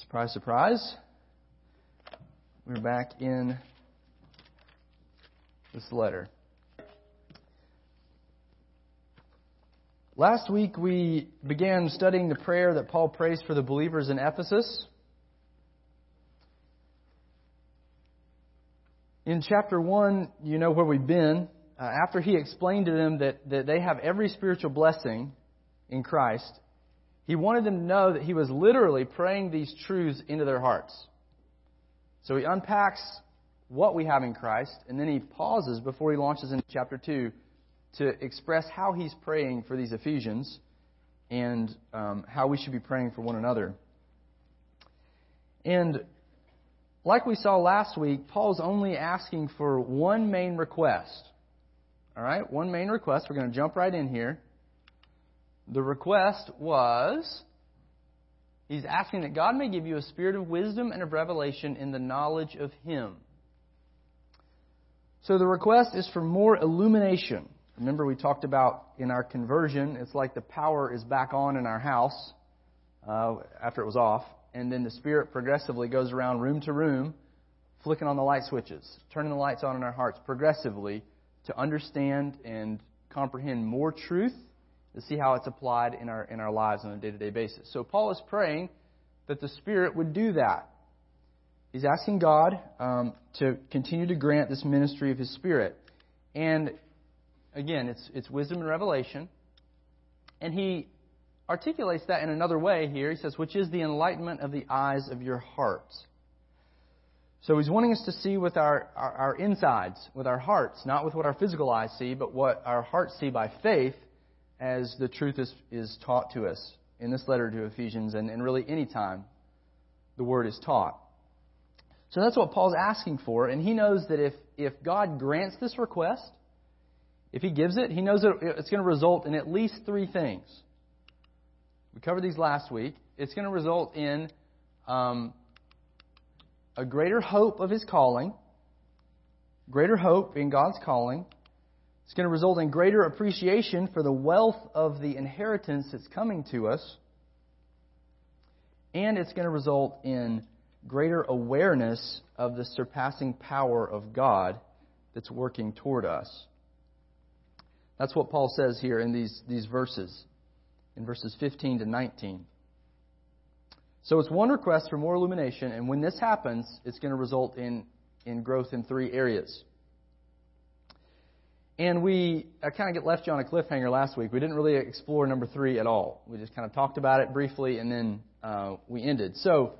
Surprise, surprise. We're back in this letter. Last week we began studying the prayer that Paul prays for the believers in Ephesus. In chapter 1, you know where we've been. Uh, after he explained to them that, that they have every spiritual blessing in Christ, he wanted them to know that he was literally praying these truths into their hearts. So he unpacks what we have in Christ, and then he pauses before he launches into chapter 2 to express how he's praying for these Ephesians and um, how we should be praying for one another. And like we saw last week, Paul's only asking for one main request. All right, one main request. We're going to jump right in here. The request was he's asking that God may give you a spirit of wisdom and of revelation in the knowledge of Him. So the request is for more illumination. Remember, we talked about in our conversion, it's like the power is back on in our house uh, after it was off, and then the Spirit progressively goes around room to room, flicking on the light switches, turning the lights on in our hearts progressively to understand and comprehend more truth to see how it's applied in our, in our lives on a day to day basis. So Paul is praying that the Spirit would do that. He's asking God um, to continue to grant this ministry of His Spirit. And again, it's, it's wisdom and revelation. And he articulates that in another way here. He says, which is the enlightenment of the eyes of your hearts. So he's wanting us to see with our, our, our, insides, with our hearts, not with what our physical eyes see, but what our hearts see by faith as the truth is, is taught to us in this letter to Ephesians and, and really any time the word is taught. So that's what Paul's asking for, and he knows that if, if God grants this request, if he gives it, he knows that it's going to result in at least three things. We covered these last week. It's going to result in um, a greater hope of his calling, greater hope in God's calling, it's going to result in greater appreciation for the wealth of the inheritance that's coming to us. And it's going to result in greater awareness of the surpassing power of God that's working toward us. That's what Paul says here in these, these verses, in verses 15 to 19. So it's one request for more illumination, and when this happens, it's going to result in, in growth in three areas. And we I kind of get left you on a cliffhanger last week. We didn't really explore number three at all. We just kind of talked about it briefly and then uh, we ended. So,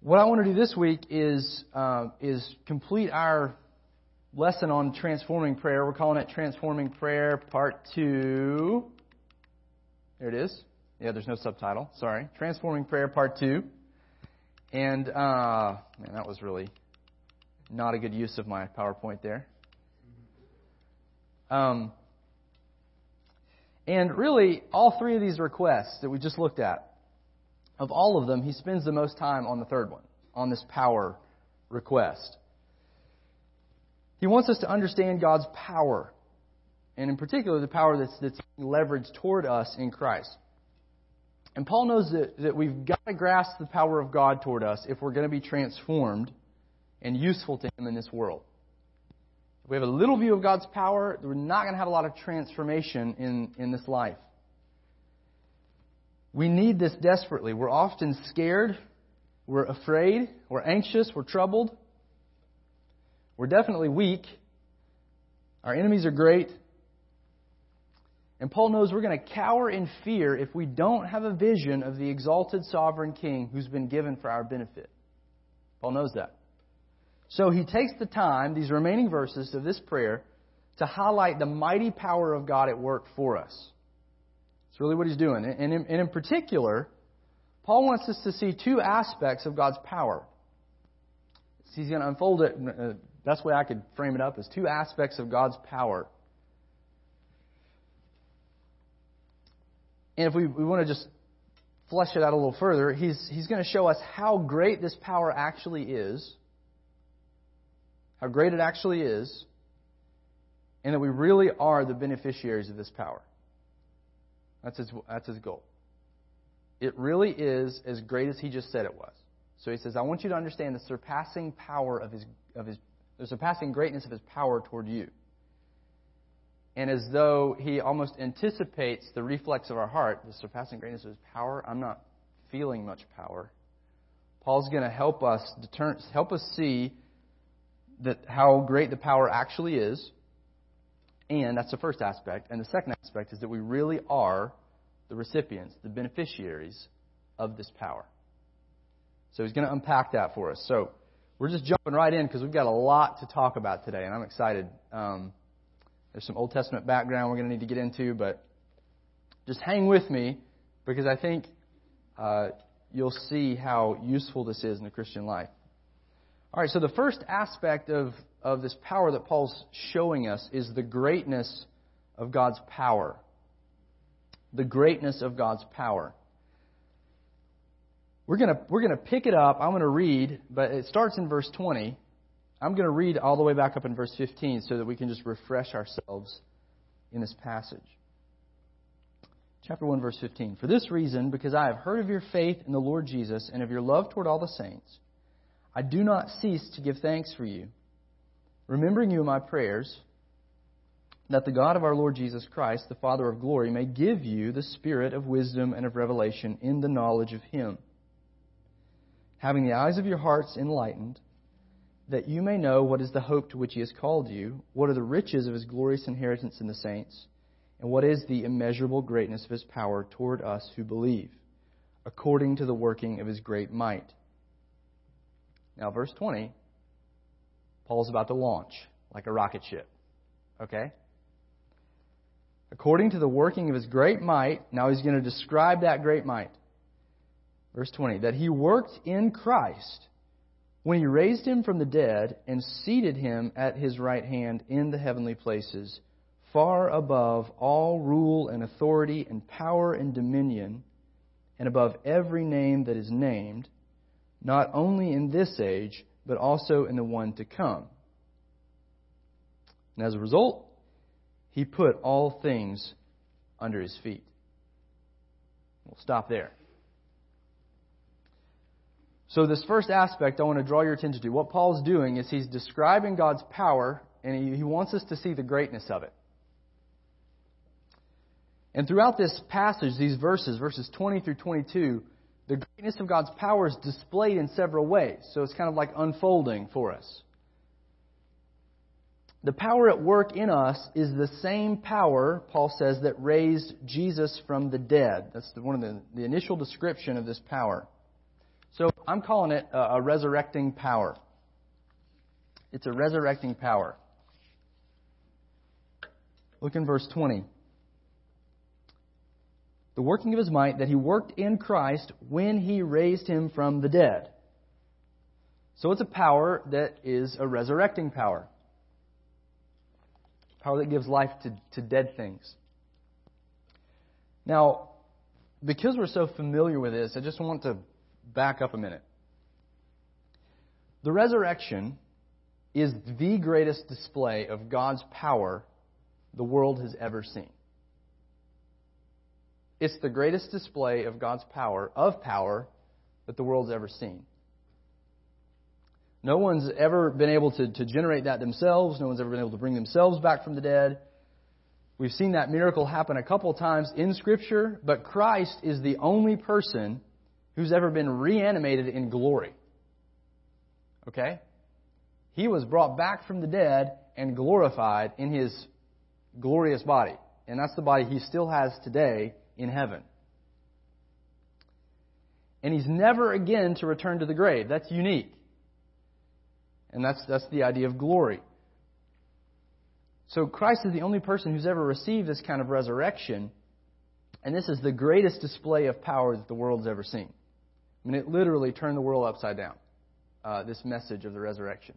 what I want to do this week is uh, is complete our lesson on transforming prayer. We're calling it Transforming Prayer Part Two. There it is. Yeah, there's no subtitle. Sorry, Transforming Prayer Part Two. And uh, man, that was really not a good use of my PowerPoint there. Um, and really, all three of these requests that we just looked at, of all of them, he spends the most time on the third one, on this power request. He wants us to understand God's power, and in particular, the power that's, that's leveraged toward us in Christ. And Paul knows that, that we've got to grasp the power of God toward us if we're going to be transformed and useful to Him in this world. We have a little view of God's power, we're not going to have a lot of transformation in, in this life. We need this desperately. We're often scared, we're afraid, we're anxious, we're troubled. We're definitely weak. Our enemies are great. And Paul knows we're going to cower in fear if we don't have a vision of the exalted sovereign king who's been given for our benefit. Paul knows that. So he takes the time, these remaining verses of this prayer, to highlight the mighty power of God at work for us. That's really what he's doing. And in, and in particular, Paul wants us to see two aspects of God's power. He's going to unfold it. Uh, best way I could frame it up is two aspects of God's power. And if we, we want to just flesh it out a little further, he's, he's going to show us how great this power actually is how great it actually is, and that we really are the beneficiaries of this power. That's his, that's his goal. it really is as great as he just said it was. So he says, I want you to understand the surpassing power of his, of his the surpassing greatness of his power toward you. And as though he almost anticipates the reflex of our heart, the surpassing greatness of his power, I'm not feeling much power. Paul's going to help us deter- help us see that how great the power actually is. And that's the first aspect. And the second aspect is that we really are the recipients, the beneficiaries of this power. So he's going to unpack that for us. So we're just jumping right in because we've got a lot to talk about today, and I'm excited. Um, there's some Old Testament background we're going to need to get into, but just hang with me because I think uh, you'll see how useful this is in the Christian life. All right, so the first aspect of, of this power that Paul's showing us is the greatness of God's power. The greatness of God's power. We're going to we're to pick it up. I'm going to read, but it starts in verse 20. I'm going to read all the way back up in verse 15 so that we can just refresh ourselves in this passage. Chapter 1, verse 15. For this reason, because I have heard of your faith in the Lord Jesus and of your love toward all the saints, I do not cease to give thanks for you, remembering you in my prayers, that the God of our Lord Jesus Christ, the Father of glory, may give you the spirit of wisdom and of revelation in the knowledge of him having the eyes of your hearts enlightened, that you may know what is the hope to which he has called you, what are the riches of his glorious inheritance in the saints, and what is the immeasurable greatness of his power toward us who believe, according to the working of his great might. Now, verse 20, Paul's about to launch like a rocket ship. Okay? According to the working of his great might, now he's going to describe that great might. Verse 20, that he worked in Christ when he raised him from the dead and seated him at his right hand in the heavenly places, far above all rule and authority and power and dominion, and above every name that is named, not only in this age, but also in the one to come. And as a result, he put all things under his feet. We'll stop there. So, this first aspect I want to draw your attention to. What Paul's doing is he's describing God's power, and he, wants us to see the greatness of it. And throughout this passage, these verses, verses 20 through 22, the greatness of God's power is displayed in several ways. So it's kind of like unfolding for us. The power at work in us is the same power, Paul says, that raised Jesus from the dead. That's the, one of the, the initial description of this power. So I'm calling it a, a resurrecting power. It's a resurrecting power. Look in verse 20. The working of his might that he worked in Christ when he raised him from the dead. So it's a power that is a resurrecting power. Power that gives life to, to dead things. Now, because we're so familiar with this, I just want to back up a minute. The resurrection is the greatest display of God's power the world has ever seen. It's the greatest display of God's power, of power, that the world's ever seen. No one's ever been able to, to generate that themselves. No one's ever been able to bring themselves back from the dead. We've seen that miracle happen a couple times in Scripture, but Christ is the only person who's ever been reanimated in glory. Okay? He was brought back from the dead and glorified in his glorious body. And that's the body he still has today in heaven. And he's never again to return to the grave. That's unique. And that's, that's the idea of glory. So Christ is the only person who's ever received this kind of resurrection. And this is the greatest display of power that the world's ever seen. I mean, it literally turned the world upside down, uh, this message of the resurrection.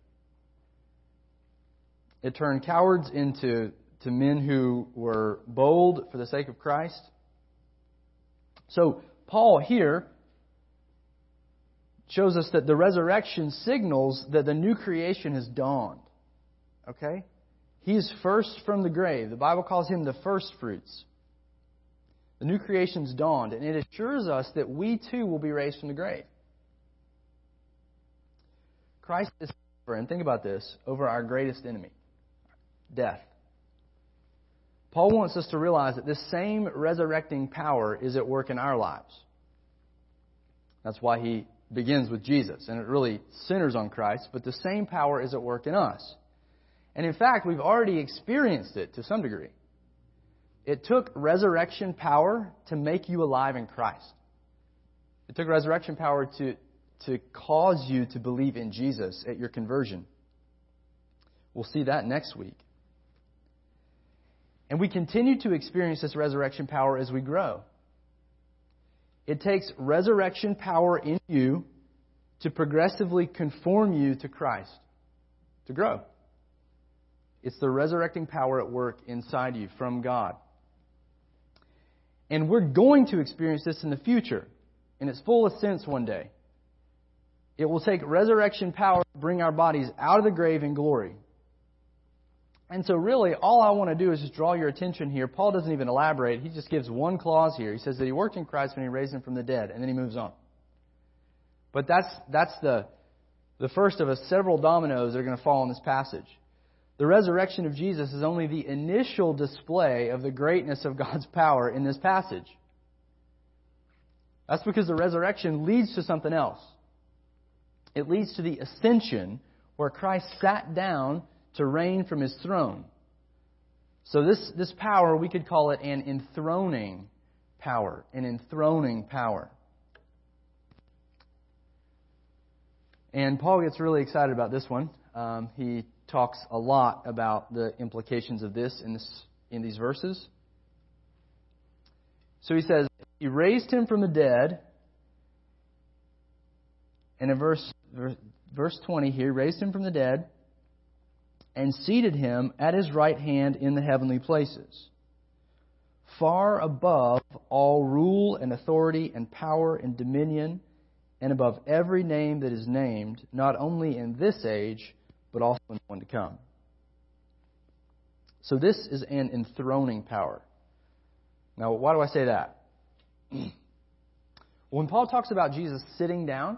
It turned cowards into to men who were bold for the sake of Christ. So, Paul here shows us that the resurrection signals that the new creation has dawned. Okay? He's first from the grave. The Bible calls him the first fruits. The new creation's dawned, and it assures us that we too will be raised from the grave. Christ is and think about this, over our greatest enemy, death. Paul wants us to realize that this same resurrecting power is at work in our lives. That's why he begins with Jesus, and it really centers on Christ, but the same power is at work in us. And in fact, we've already experienced it to some degree. It took resurrection power to make you alive in Christ. It took resurrection power to, to cause you to believe in Jesus at your conversion. We'll see that next week. And we continue to experience this resurrection power as we grow. It takes resurrection power in you to progressively conform you to Christ, to grow. It's the resurrecting power at work inside you from God. And we're going to experience this in the future in its fullest sense one day. It will take resurrection power to bring our bodies out of the grave in glory. And so, really, all I want to do is just draw your attention here. Paul doesn't even elaborate. He just gives one clause here. He says that he worked in Christ when he raised him from the dead, and then he moves on. But that's, that's the, the first of a several dominoes that are going to fall in this passage. The resurrection of Jesus is only the initial display of the greatness of God's power in this passage. That's because the resurrection leads to something else. It leads to the ascension where Christ sat down to reign from his throne. So this, this power, we could call it an enthroning power. An enthroning power. And Paul gets really excited about this one. Um, he talks a lot about the implications of this in, this in these verses. So he says, He raised him from the dead. And in verse, verse 20 here, raised him from the dead and seated him at his right hand in the heavenly places, far above all rule and authority and power and dominion, and above every name that is named, not only in this age, but also in the one to come. So this is an enthroning power. Now, why do I say that? when Paul talks about Jesus sitting down,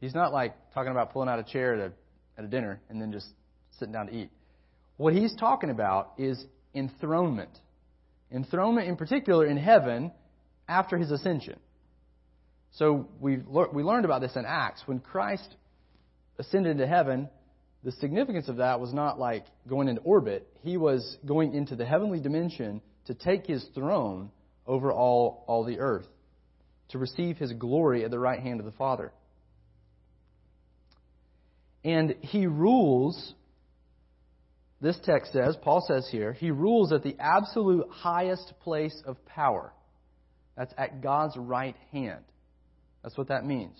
he's not like talking about pulling out a chair at a, at a dinner and then just sitting down to eat. What he's talking about is enthronement. Enthronement, in particular, in heaven after his ascension. So we we learned about this in Acts. When Christ ascended into heaven, the significance of that was not like going into orbit. He was going into the heavenly dimension to take his throne over all, all the earth, to receive his glory at the right hand of the Father. And he rules, this text says, Paul says here, he rules at the absolute highest place of power. That's at God's right hand. That's what that means.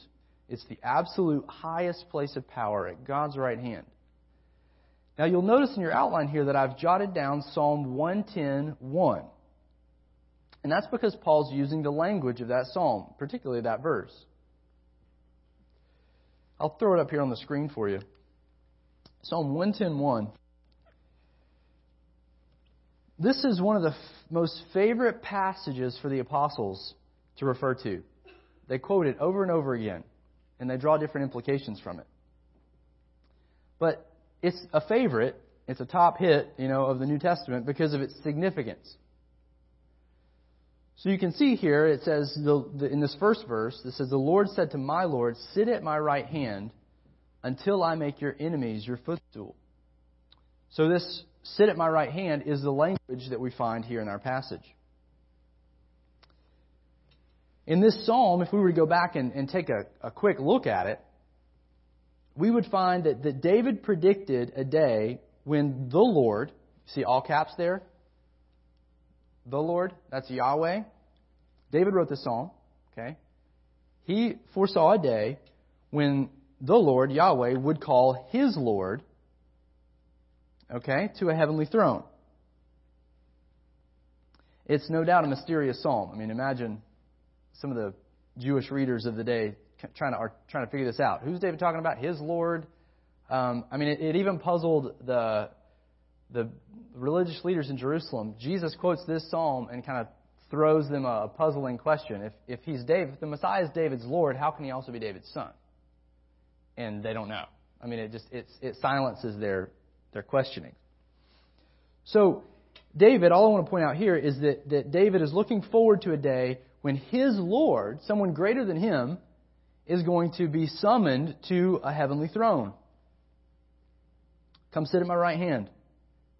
It's the absolute highest place of power at God's right hand. Now you'll notice in your outline here that I've jotted down Psalm 110:1. And that's because Paul's using the language of that psalm, particularly that verse. I'll throw it up here on the screen for you. Psalm 110:1. This is one of the f- most favorite passages for the apostles to refer to. They quote it over and over again and they draw different implications from it. But it's a favorite, it's a top hit, you know, of the New Testament because of its significance. So you can see here, it says the, the, in this first verse, it says, The Lord said to my Lord, Sit at my right hand until I make your enemies your footstool. So this sit at my right hand is the language that we find here in our passage. In this psalm, if we were to go back and, and take a, a quick look at it, we would find that, that David predicted a day when the Lord, see all caps there? The Lord, that's Yahweh. David wrote this psalm, okay? He foresaw a day when the Lord, Yahweh, would call his Lord, okay, to a heavenly throne. It's no doubt a mysterious psalm. I mean, imagine some of the Jewish readers of the day trying to are trying to figure this out. Who's David talking about? His Lord. Um, I mean, it, it even puzzled the the religious leaders in Jerusalem. Jesus quotes this psalm and kind of throws them a puzzling question. If, if he's David, if the Messiah is David's Lord, how can he also be David's son? And they don't know. I mean, it just it, it silences their their questioning. So, David, all I want to point out here is that, that David is looking forward to a day when his Lord, someone greater than him, is going to be summoned to a heavenly throne. Come sit at my right hand,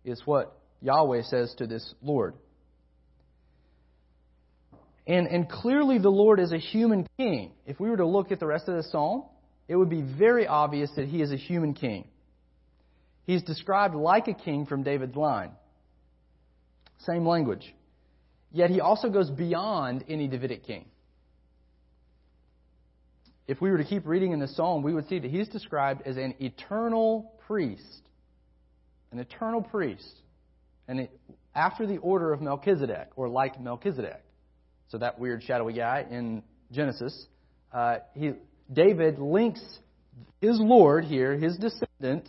is what Yahweh says to this Lord. And, and clearly, the Lord is a human king. If we were to look at the rest of the psalm, it would be very obvious that he is a human king. He's described like a king from David's line. Same language. Yet he also goes beyond any Davidic king. If we were to keep reading in the psalm, we would see that he's described as an eternal priest. An eternal priest. And it, after the order of Melchizedek, or like Melchizedek. So that weird shadowy guy in Genesis. Uh, he, David links his Lord here, his descendant,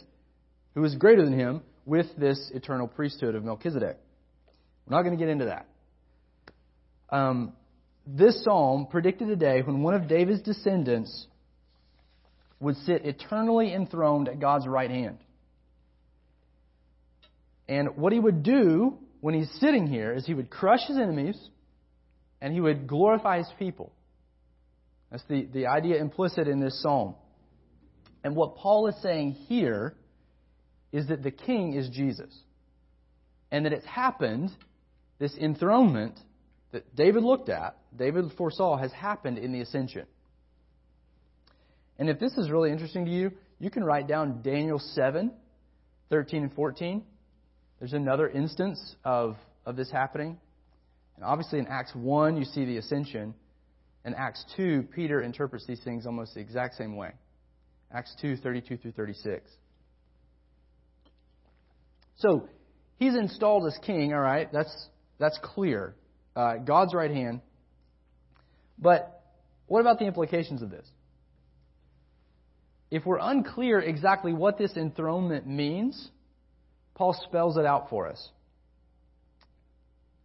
who is greater than him, with this eternal priesthood of Melchizedek. We're not going to get into that. Um, this psalm predicted a day when one of David's descendants would sit eternally enthroned at God's right hand. And what he would do when he's sitting here is he would crush his enemies and he would glorify his people. That's the, the idea implicit in this psalm. And what Paul is saying here is that the king is Jesus. And that it's happened, this enthronement that David looked at, David foresaw, has happened in the ascension. And if this is really interesting to you, you can write down Daniel 7, 13 and 14. There's another instance of, of this happening. And obviously in Acts 1, you see the ascension. In Acts 2, Peter interprets these things almost the exact same way. Acts 2, 32 through 36. So, he's installed as king, all right? That's, that's clear. Uh, God's right hand. But what about the implications of this? If we're unclear exactly what this enthronement means, Paul spells it out for us.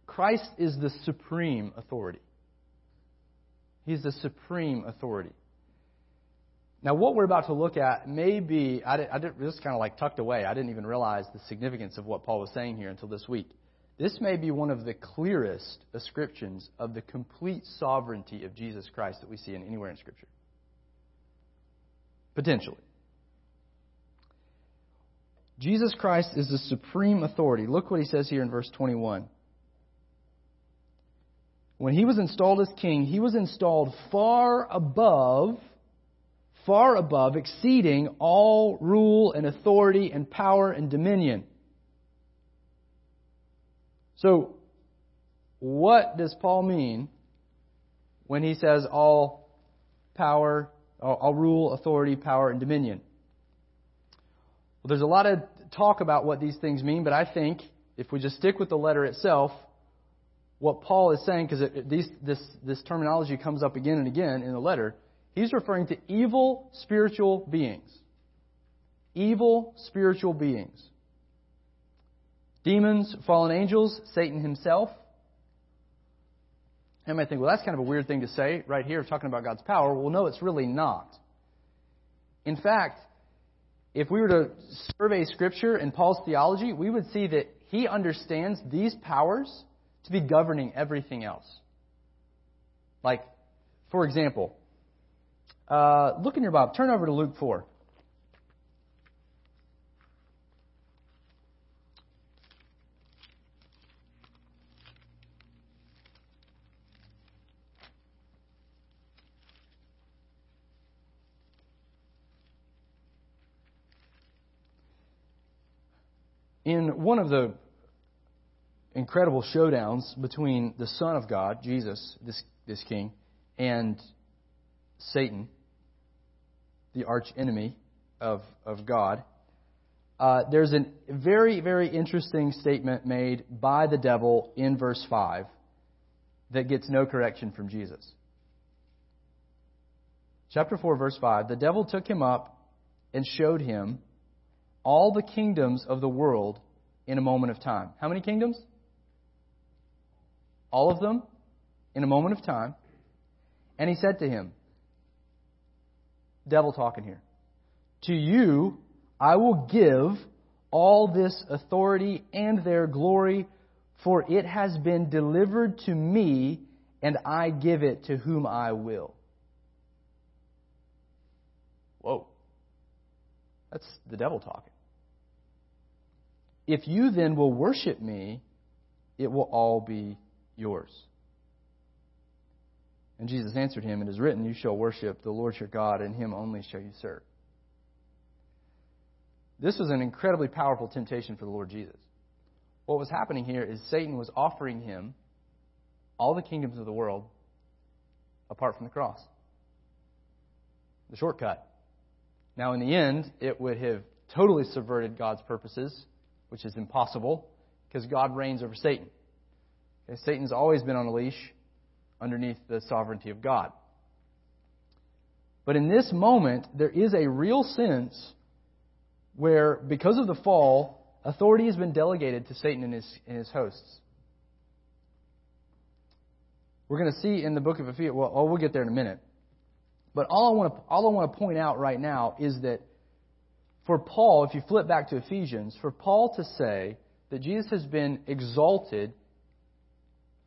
Christ is the supreme authority. He's the supreme authority. Now, what we're about to look at may be, I, did, I did, this kind of like tucked away. I didn't even realize the significance of what Paul was saying here until this week. This may be one of the clearest ascriptions of the complete sovereignty of Jesus Christ that we see in anywhere in Scripture. Potentially. Jesus Christ is the supreme authority. Look what he says here in verse 21. When he was installed as king, he was installed far above far above, exceeding all rule and authority and power and dominion. So, what does Paul mean when he says all power, all rule, authority, power, and dominion? Well, there's a lot of talk about what these things mean, but I think if we just stick with the letter itself, what Paul is saying, because this, this terminology comes up again and again in the letter, He's referring to evil spiritual beings. Evil spiritual beings. Demons, fallen angels, Satan himself. You might think, well, that's kind of a weird thing to say right here, talking about God's power. Well, no, it's really not. In fact, if we were to survey Scripture and Paul's theology, we would see that he understands these powers to be governing everything else. Like, for example, uh, look in your Bible. Turn over to Luke 4. In one of the incredible showdowns between the Son of God, Jesus, this, this king, and Satan, the arch enemy of, of God, uh, there's a very, very interesting statement made by the devil in verse 5 that gets no correction from Jesus. Chapter 4, verse 5 The devil took him up and showed him all the kingdoms of the world in a moment of time. How many kingdoms? All of them? in a moment of time, and he said to him, Devil talking here, to you I will give all this authority and their glory, for it has been delivered to me, and I give it to whom I will. Whoa. That's the devil talking. If you then will worship me, it will all be yours. And Jesus answered him, It is written, You shall worship the Lord your God, and him only shall you serve. This was an incredibly powerful temptation for the Lord Jesus. What was happening here is Satan was offering him all the kingdoms of the world apart from the cross. The shortcut. Now, in the end, it would have totally subverted God's purposes, which is impossible because God reigns over Satan. Okay, Satan's always been on a leash underneath the sovereignty of God. But in this moment, there is a real sense where, because of the fall, authority has been delegated to Satan and his, and his hosts. We're going to see in the book of Ephesians, well, oh, we'll get there in a minute. But all I want to, all I want to point out right now is that for Paul, if you flip back to Ephesians, for Paul to say that Jesus has been exalted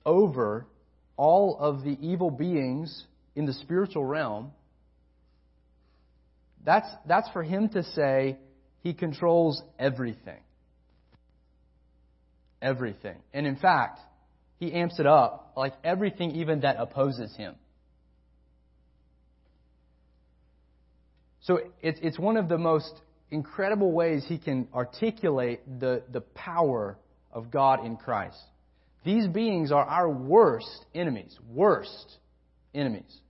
over all of the evil beings in the spiritual realm, that's, that's for him to say he controls everything. Everything. And in fact, he amps it up like everything even that opposes him. So it's, it's one of the most incredible ways he can articulate the, the power of God in Christ. These beings are our worst enemies. Worst enemies.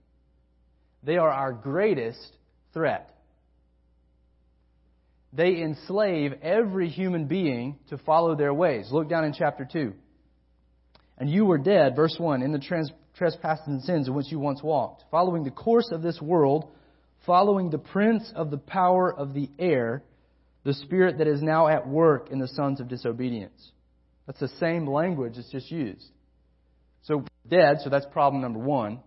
They are our greatest threat. They enslave every human being to follow their ways. Look down in chapter 2. And you were dead, verse 1, in the trans- trespasses and sins in which you once walked, following the course of this world, following the prince of the power of the air, the spirit that is now at work in the sons of disobedience. That's the same language, it's just used. So, dead, so that's problem number one.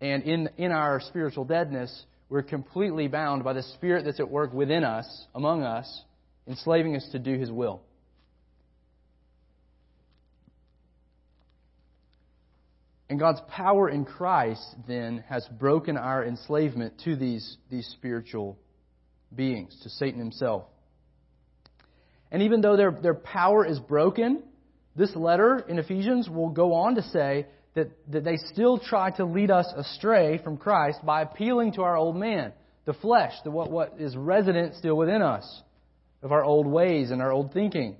And in, in our spiritual deadness, we're completely bound by the Spirit that's at work within us, among us, enslaving us to do His will. And God's power in Christ then has broken our enslavement to these, these spiritual beings, to Satan himself. And even though their, their power is broken, this letter in Ephesians will go on to say that, that they still try to lead us astray from Christ by appealing to our old man, the flesh, the, what, what is resident still within us, of our old ways and our old thinking.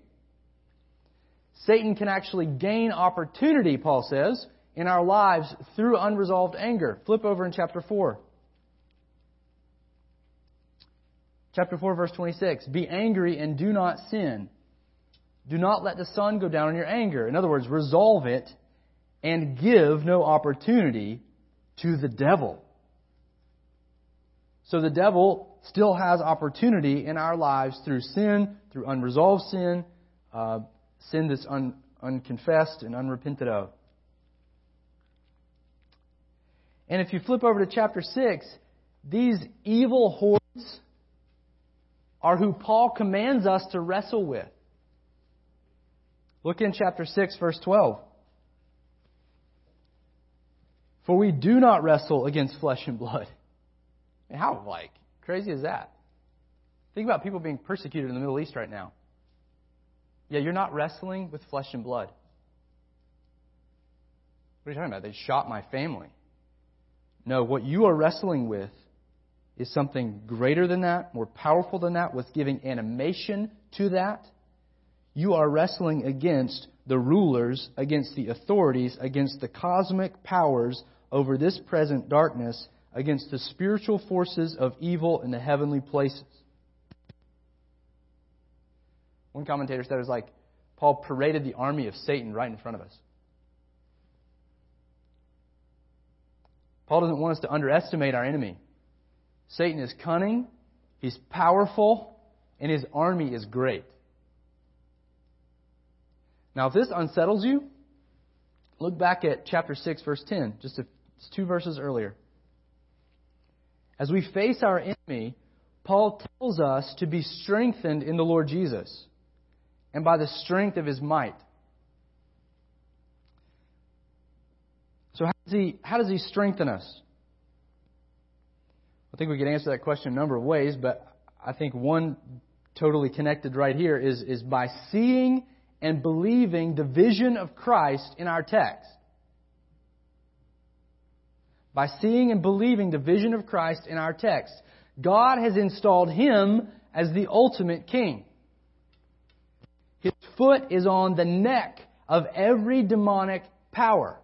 Satan can actually gain opportunity, Paul says, in our lives through unresolved anger. Flip over in chapter 4. Chapter 4, verse 26. Be angry and do not sin. Do not let the sun go down on your anger. In other words, resolve it and give no opportunity to the devil. So the devil still has opportunity in our lives through sin, through unresolved sin, uh, sin that's un, unconfessed and unrepented of. And if you flip over to chapter 6, these evil hordes are who Paul commands us to wrestle with. Look in chapter 6, verse 12. For we do not wrestle against flesh and blood. How, like, crazy is that? Think about people being persecuted in the Middle East right now. Yeah, you're not wrestling with flesh and blood. What are you talking about? They shot my family. No, what you are wrestling with is something greater than that, more powerful than that, with giving animation to that. You are wrestling against the rulers, against the authorities, against the cosmic powers over this present darkness, against the spiritual forces of evil in the heavenly places. One commentator said it was like Paul paraded the army of Satan right in front of us. Paul doesn't want us to underestimate our enemy. Satan is cunning, he's powerful, and his army is great. Now, if this unsettles you, Look back at chapter 6, verse 10, just a, two verses earlier. As we face our enemy, Paul tells us to be strengthened in the Lord Jesus and by the strength of his might. So, how does he, how does he strengthen us? I think we could answer that question a number of ways, but I think one totally connected right here is, is by seeing and believing the vision of Christ in our text. By seeing and believing the vision of Christ in our text. God has installed him as the ultimate king. His foot is on the neck of every demonic power.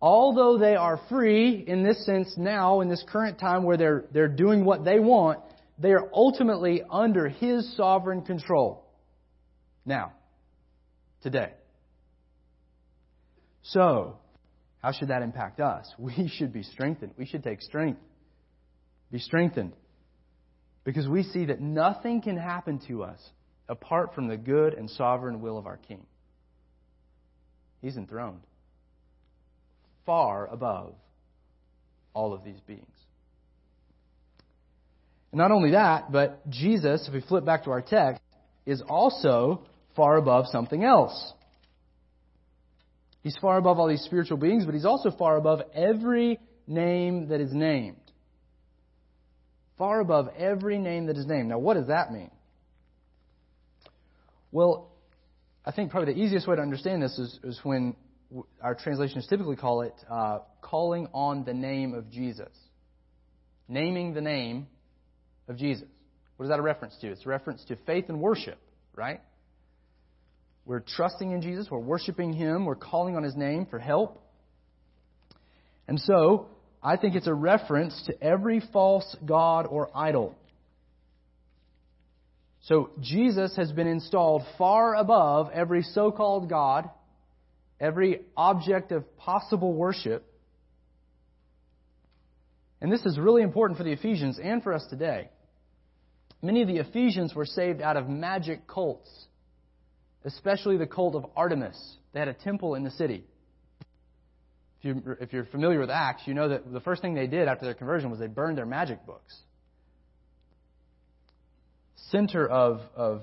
Although they are free in this sense now, in this current time where they're, they're doing what they want, they are ultimately under His sovereign control. Now, today. So, how should that impact us? We should be strengthened. We should take strength. Be strengthened. Because we see that nothing can happen to us apart from the good and sovereign will of our King. He's enthroned far above all of these beings. And not only that, but Jesus, if we flip back to our text, is also far above something else. He's far above all these spiritual beings, but he's also far above every name that is named. Far above every name that is named. Now, what does that mean? Well, I think probably the easiest way to understand this is, is when our translations typically call it uh, calling on the name of Jesus. Naming the name of Jesus. What is that a reference to? It's a reference to faith and worship, right? We're trusting in Jesus, we're worshiping Him, we're calling on His name for help. And so, I think it's a reference to every false god or idol. So, Jesus has been installed far above every so called God, every object of possible worship. And this is really important for the Ephesians and for us today. Many of the Ephesians were saved out of magic cults, especially the cult of Artemis. They had a temple in the city. If, you, you're familiar with Acts, you know that the first thing they did after their conversion was they burned their magic books. Center of, of,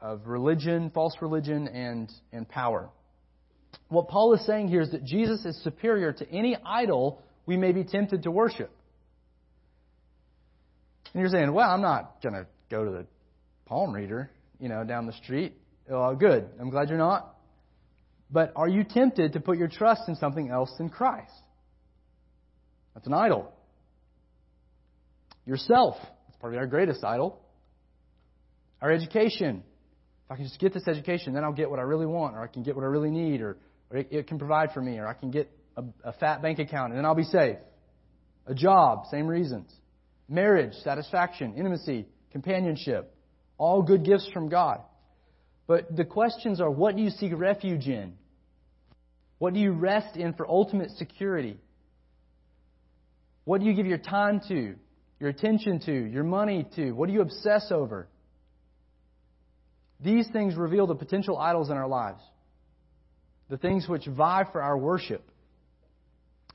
of religion, false religion, and, and power. What Paul is saying here is that Jesus is superior to any idol we may be tempted to worship. And you're saying, well, I'm not going to go to the palm reader, you know, down the street. Well, good. I'm glad you're not. But are you tempted to put your trust in something else than Christ? That's an idol. Yourself. That's probably our greatest idol. Our education. If I can just get this education, then I'll get what I really want, or I can get what I really need, or, or it, it, can provide for me, or I can get a, a fat bank account, and then I'll be safe. A job, same reasons. Marriage, satisfaction, intimacy, companionship, all good gifts from God. But the questions are what do you seek refuge in? What do you rest in for ultimate security? What do you give your time to, your attention to, your money to? What do you obsess over? These things reveal the potential idols in our lives, the things which vie for our worship.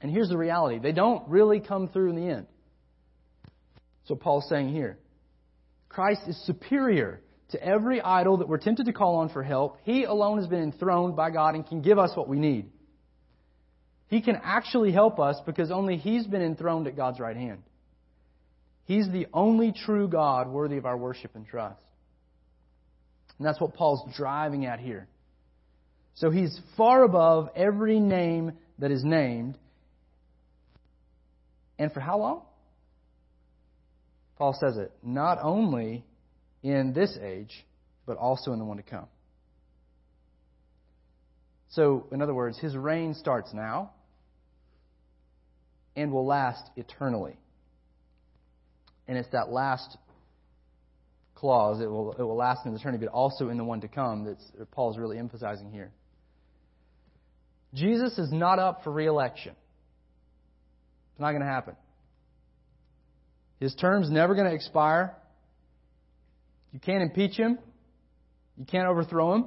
And here's the reality they don't really come through in the end. So Paul's saying here Christ is superior to every idol that we're tempted to call on for help. He alone has been enthroned by God and can give us what we need. He can actually help us because only He's been enthroned at God's right hand. He's the only true God worthy of our worship and trust. And that's what Paul's driving at here. So he's far above every name that is named. And for how long? Paul says it, not only in this age, but also in the one to come. So, in other words, his reign starts now and will last eternally. And it's that last clause, it will, it will last in the eternity, but also in the one to come that Paul is really emphasizing here. Jesus is not up for reelection. It's not going to happen. His term's never going to expire. You can't impeach him. You can't overthrow him.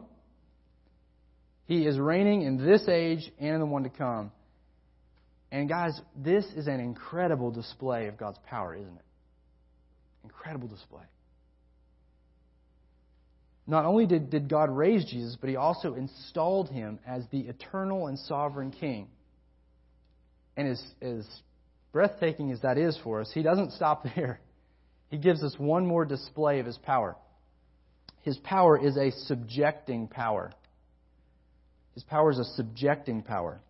He is reigning in this age and in the one to come. And guys, this is an incredible display of God's power, isn't it? Incredible display. Not only did, did God raise Jesus, but he also installed him as the eternal and sovereign king. And as, as breathtaking as that is for us, he doesn't stop there. He gives us one more display of his power. His power is a subjecting power. His power is a subjecting power.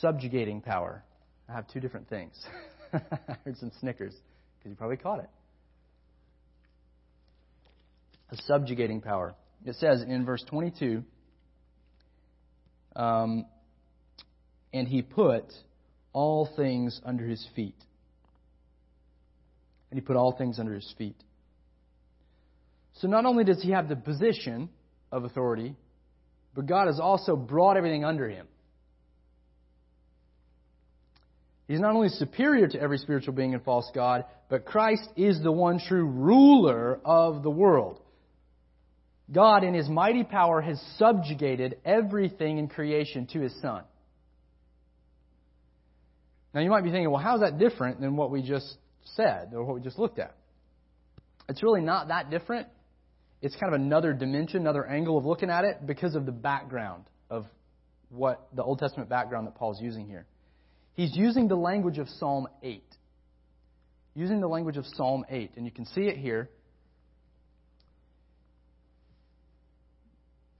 Subjugating power. I have two different things. I heard some snickers because you probably caught it. A subjugating power. It says in verse 22 um, and he put all things under his feet. And he put all things under his feet. So not only does he have the position of authority, but God has also brought everything under him. He's not only superior to every spiritual being and false God, but Christ is the one true ruler of the world. God, in his mighty power, has subjugated everything in creation to his Son. Now, you might be thinking, well, how is that different than what we just said or what we just looked at? It's really not that different. It's kind of another dimension, another angle of looking at it because of the background of what the Old Testament background that Paul's using here. He's using the language of Psalm 8. Using the language of Psalm 8. And you can see it here.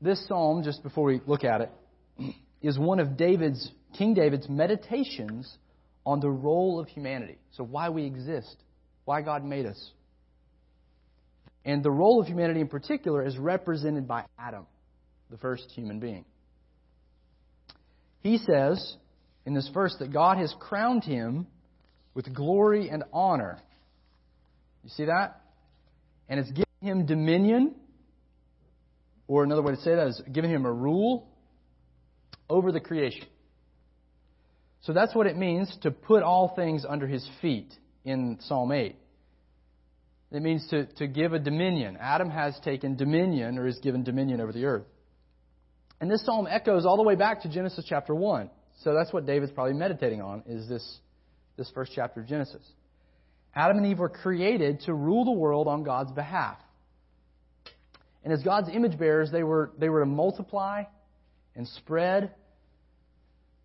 This psalm, just before we look at it, is one of David's, King David's meditations on the role of humanity. So, why we exist, why God made us. And the role of humanity in particular is represented by Adam, the first human being. He says in this verse that God has crowned him with glory and honor. You see that? And it's given him dominion, or another way to say that is given him a rule over the creation. So that's what it means to put all things under his feet in Psalm 8. It means to, to give a dominion. Adam has taken dominion or is given dominion over the earth. And this psalm echoes all the way back to Genesis chapter 1. So that's what David's probably meditating on, is this, this first chapter of Genesis. Adam and Eve were created to rule the world on God's behalf. And as God's image bearers, they were, they were to multiply and spread.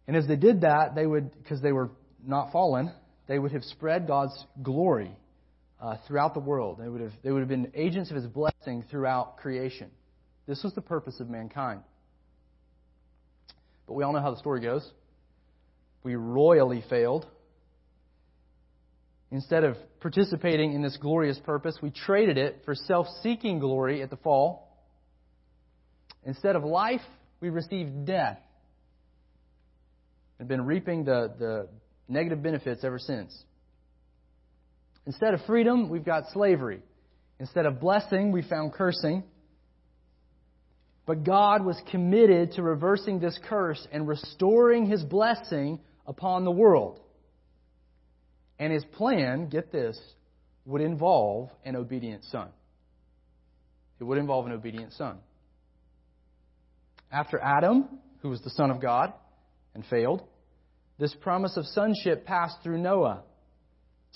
And as they did that, they would, because they were not fallen, they would have spread God's glory uh, throughout the world. They would, have, they would have been agents of His blessing throughout creation. This was the purpose of mankind. But we all know how the story goes we royally failed. Instead of participating in this glorious purpose, we traded it for self seeking glory at the fall. Instead of life, we received death and been reaping the, the negative benefits ever since. Instead of freedom, we've got slavery. Instead of blessing, we found cursing. But God was committed to reversing this curse and restoring his blessing upon the world. And his plan, get this, would involve an obedient son. It would involve an obedient son. After Adam, who was the son of God and failed, this promise of sonship passed through Noah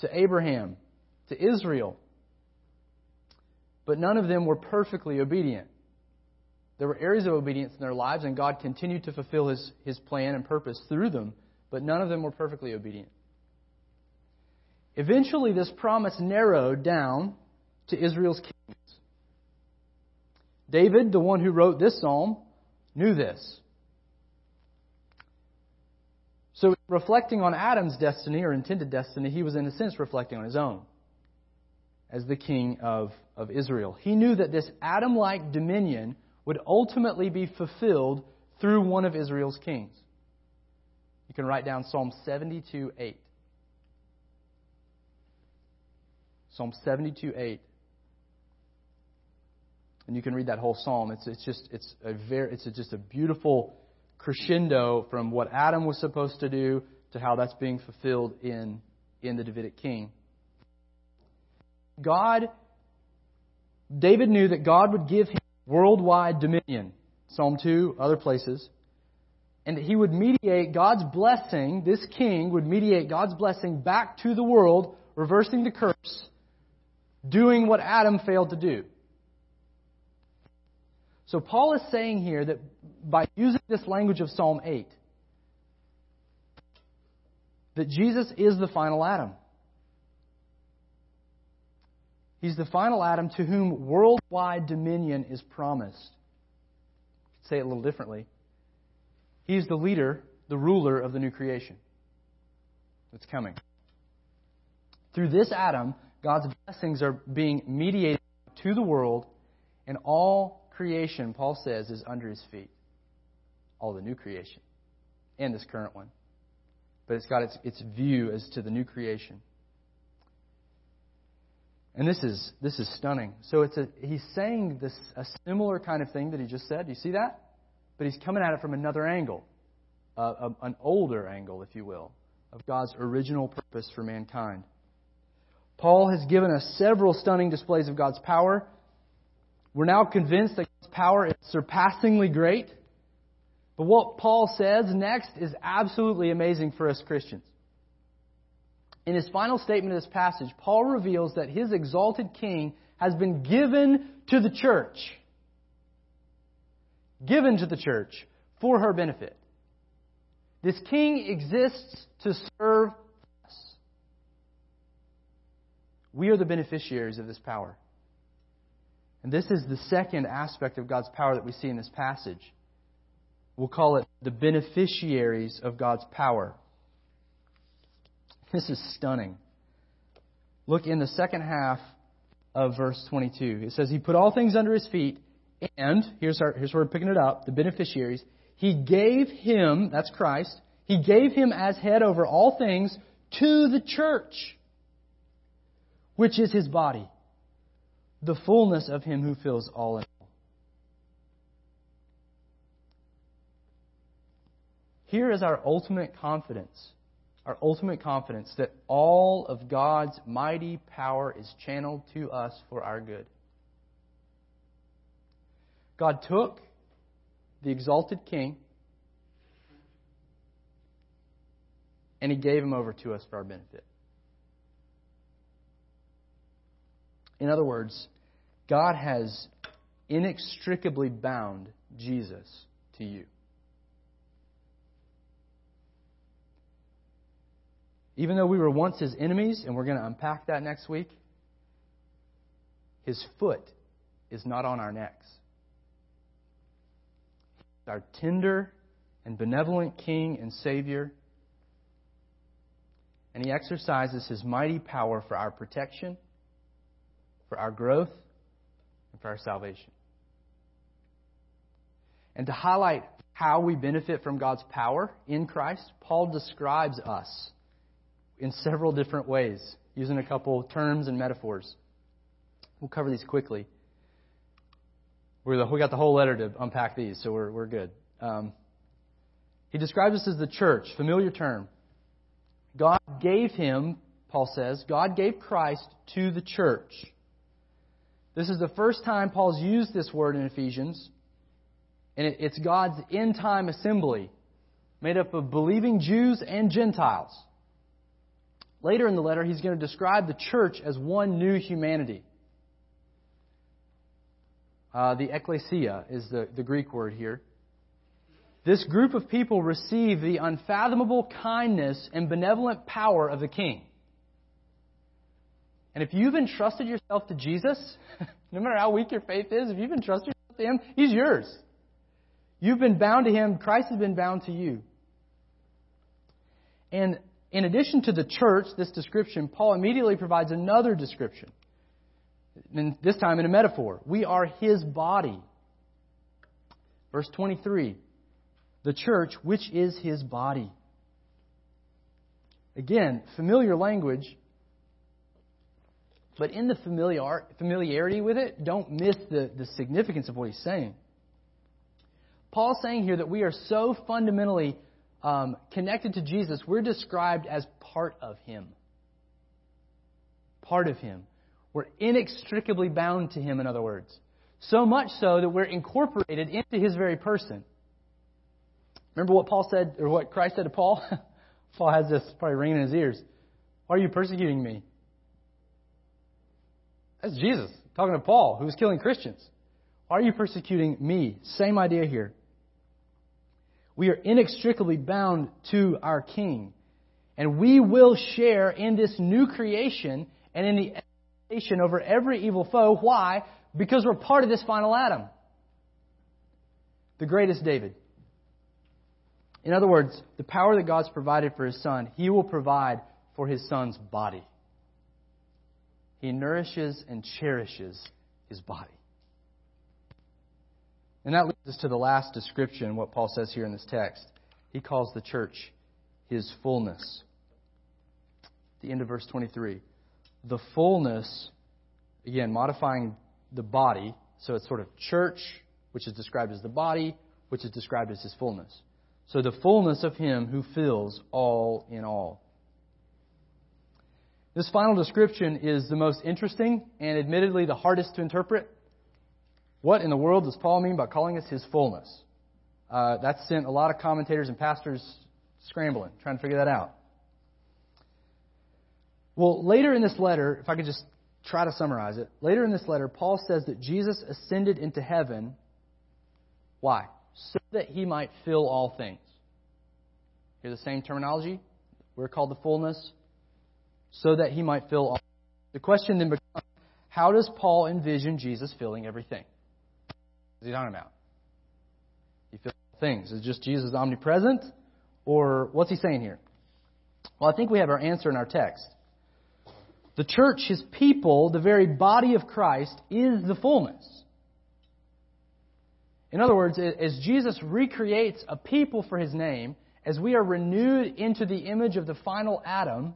to Abraham, to Israel. But none of them were perfectly obedient. There were areas of obedience in their lives, and God continued to fulfill his, his plan and purpose through them but none of them were perfectly obedient. Eventually, this promise narrowed down to Israel's kings. David, the one who wrote this psalm, knew this. So, reflecting on Adam's destiny or intended destiny, he was in a sense reflecting on his own as the king of, of Israel. He knew that this Adam like dominion would ultimately be fulfilled through one of Israel's kings. You can write down Psalm 72 8. Psalm 72 8. And you can read that whole psalm. It's, it's just it's a very it's a, just a beautiful crescendo from what Adam was supposed to do to how that's being fulfilled in in the Davidic king. God David knew that God would give him worldwide dominion. Psalm 2, other places. And that he would mediate God's blessing, this king would mediate God's blessing back to the world, reversing the curse, doing what Adam failed to do. So Paul is saying here that by using this language of Psalm 8, that Jesus is the final Adam. He's the final Adam to whom worldwide dominion is promised. Say it a little differently. He's the leader, the ruler of the new creation that's coming. Through this Adam, God's blessings are being mediated to the world, and all creation, Paul says, is under his feet. All the new creation and this current one. But it's got its, its view as to the new creation. And this is this is stunning. So it's a he's saying this a similar kind of thing that he just said. Do you see that? But he's coming at it from another angle, uh, an older angle, if you will, of God's original purpose for mankind. Paul has given us several stunning displays of God's power. We're now convinced that God's power is surpassingly great. But what Paul says next is absolutely amazing for us Christians. In his final statement of this passage, Paul reveals that his exalted king has been given to the church. Given to the church for her benefit. This king exists to serve us. We are the beneficiaries of this power. And this is the second aspect of God's power that we see in this passage. We'll call it the beneficiaries of God's power. This is stunning. Look in the second half of verse 22. It says, He put all things under His feet, and, here's, our, here's where we're picking it up, the beneficiaries. He gave Him, that's Christ, He gave Him as head over all things to the church, which is His body, the fullness of Him who fills all in all. Here is our ultimate confidence our ultimate confidence that all of God's mighty power is channeled to us for our good. God took the exalted king and he gave him over to us for our benefit. In other words, God has inextricably bound Jesus to you. Even though we were once his enemies, and we're going to unpack that next week, his foot is not on our necks. Our tender and benevolent King and Savior. And he exercises his mighty power for our protection, for our growth, and for our salvation. And to highlight how we benefit from God's power in Christ, Paul describes us in several different ways, using a couple terms and metaphors. We'll cover these quickly. The, we got the whole letter to unpack these, so we're, we're good. Um, he describes us as the church, familiar term. God gave him, Paul says, God gave Christ to the church. This is the first time Paul's used this word in Ephesians, and it, it's God's end time assembly, made up of believing Jews and Gentiles. Later in the letter, he's going to describe the church as one new humanity. Uh, the ecclesia is the, the Greek word here. This group of people receive the unfathomable kindness and benevolent power of the King. And if you've entrusted yourself to Jesus, no matter how weak your faith is, if you've entrusted yourself to Him, He's yours. You've been bound to Him. Christ has been bound to you. And in addition to the church, this description, Paul immediately provides another description. And this time in a metaphor. We are his body. Verse 23 The church, which is his body. Again, familiar language, but in the familiar, familiarity with it, don't miss the, the significance of what he's saying. Paul's saying here that we are so fundamentally um, connected to Jesus, we're described as part of Him. Part of Him. We're inextricably bound to Him, in other words. So much so that we're incorporated into His very person. Remember what Paul said, or what Christ said to Paul? Paul has this probably ringing in his ears. Why are you persecuting me? That's Jesus talking to Paul, who was killing Christians. Why are you persecuting me? Same idea here. We are inextricably bound to our King. And we will share in this new creation and in the over every evil foe. Why? Because we're part of this final Adam. The greatest David. In other words, the power that God's provided for his son, he will provide for his son's body. He nourishes and cherishes his body. And that leads us to the last description, what Paul says here in this text. He calls the church his fullness. The end of verse 23. The fullness, again, modifying the body, so it's sort of church, which is described as the body, which is described as his fullness. So the fullness of him who fills all in all. This final description is the most interesting and admittedly the hardest to interpret. What in the world does Paul mean by calling us his fullness? Uh, that's sent a lot of commentators and pastors scrambling, trying to figure that out. Well, later in this letter, if I could just try to summarize it, later in this letter, Paul says that Jesus ascended into heaven. Why? So that he might fill all things. Hear the same terminology? We're called the fullness. So that he might fill all. The question then becomes how does Paul envision Jesus filling everything? What is he talking about? He fills things. Is just Jesus omnipresent? Or what's he saying here? Well, I think we have our answer in our text. The church, his people, the very body of Christ, is the fullness. In other words, as Jesus recreates a people for his name, as we are renewed into the image of the final Adam,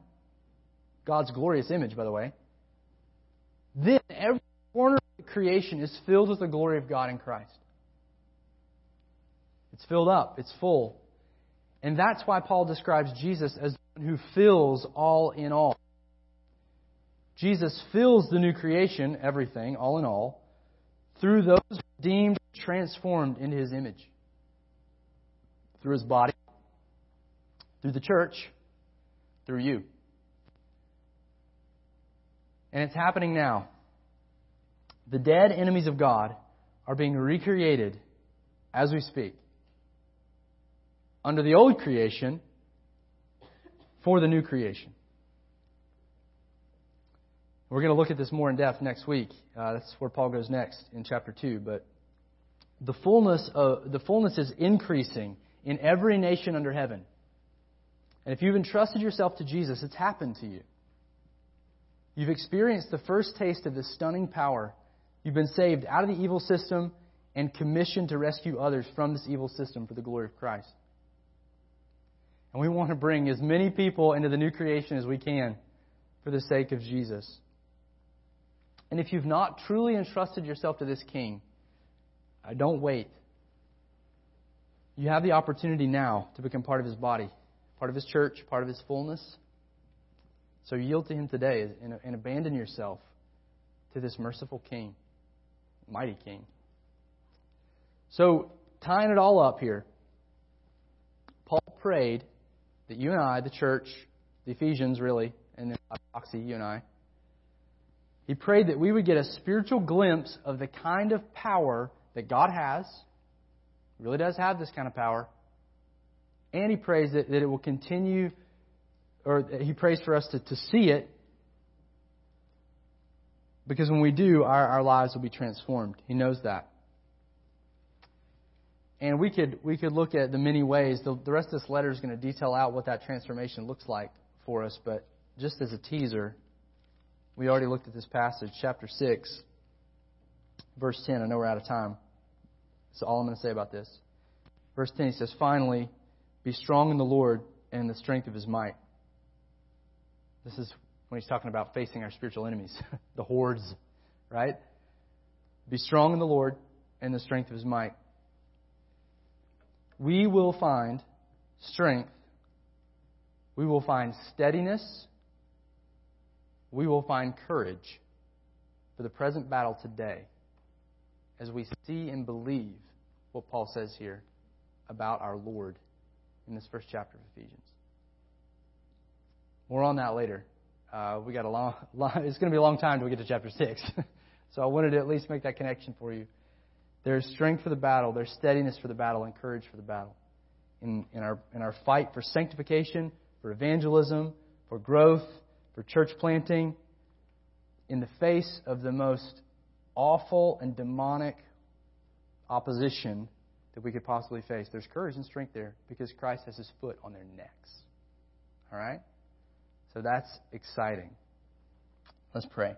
God's glorious image, by the way, then every corner of creation is filled with the glory of God in Christ. It's filled up, it's full. And that's why Paul describes Jesus as the one who fills all in all. Jesus fills the new creation, everything, all in all, through those redeemed, transformed into his image. Through his body, through the church, through you. And it's happening now. The dead enemies of God are being recreated as we speak. Under the old creation for the new creation. We're going to look at this more in depth next week. Uh, that's where Paul goes next in chapter 2. But the fullness, of, the fullness is increasing in every nation under heaven. And if you've entrusted yourself to Jesus, it's happened to you. You've experienced the first taste of this stunning power. You've been saved out of the evil system and commissioned to rescue others from this evil system for the glory of Christ. And we want to bring as many people into the new creation as we can for the sake of Jesus. And if you've not truly entrusted yourself to this King, uh, don't wait. You have the opportunity now to become part of his body, part of his church, part of his fullness. So yield to him today and, and abandon yourself to this merciful King, mighty King. So, tying it all up here, Paul prayed that you and I, the church, the Ephesians really, and then Oxy, you and I, he prayed that we would get a spiritual glimpse of the kind of power that God has. He really does have this kind of power. And he prays that, that it will continue, or he prays for us to, to see it. Because when we do, our, our lives will be transformed. He knows that. And we could, we could look at the many ways. The, the rest of this letter is going to detail out what that transformation looks like for us. But just as a teaser, we already looked at this passage, chapter 6, verse 10. I know we're out of time. That's all I'm going to say about this. Verse 10, he says, Finally, be strong in the Lord and the strength of his might. This is when he's talking about facing our spiritual enemies, the hordes, right? Be strong in the Lord and the strength of his might. We will find strength. We will find steadiness we will find courage for the present battle today as we see and believe what Paul says here about our Lord in this first chapter of Ephesians. More on that later. Uh, we got a long, long it's going to be a long time till we get to chapter 6. so I wanted to at least make that connection for you. There's strength for the battle, there's steadiness for the battle, and courage for the battle. In, in, our, in our fight for sanctification, for evangelism, for growth, for church planting, in the face of the most awful and demonic opposition that we could possibly face, there's courage and strength there because Christ has his foot on their necks. All right? So that's exciting. Let's pray.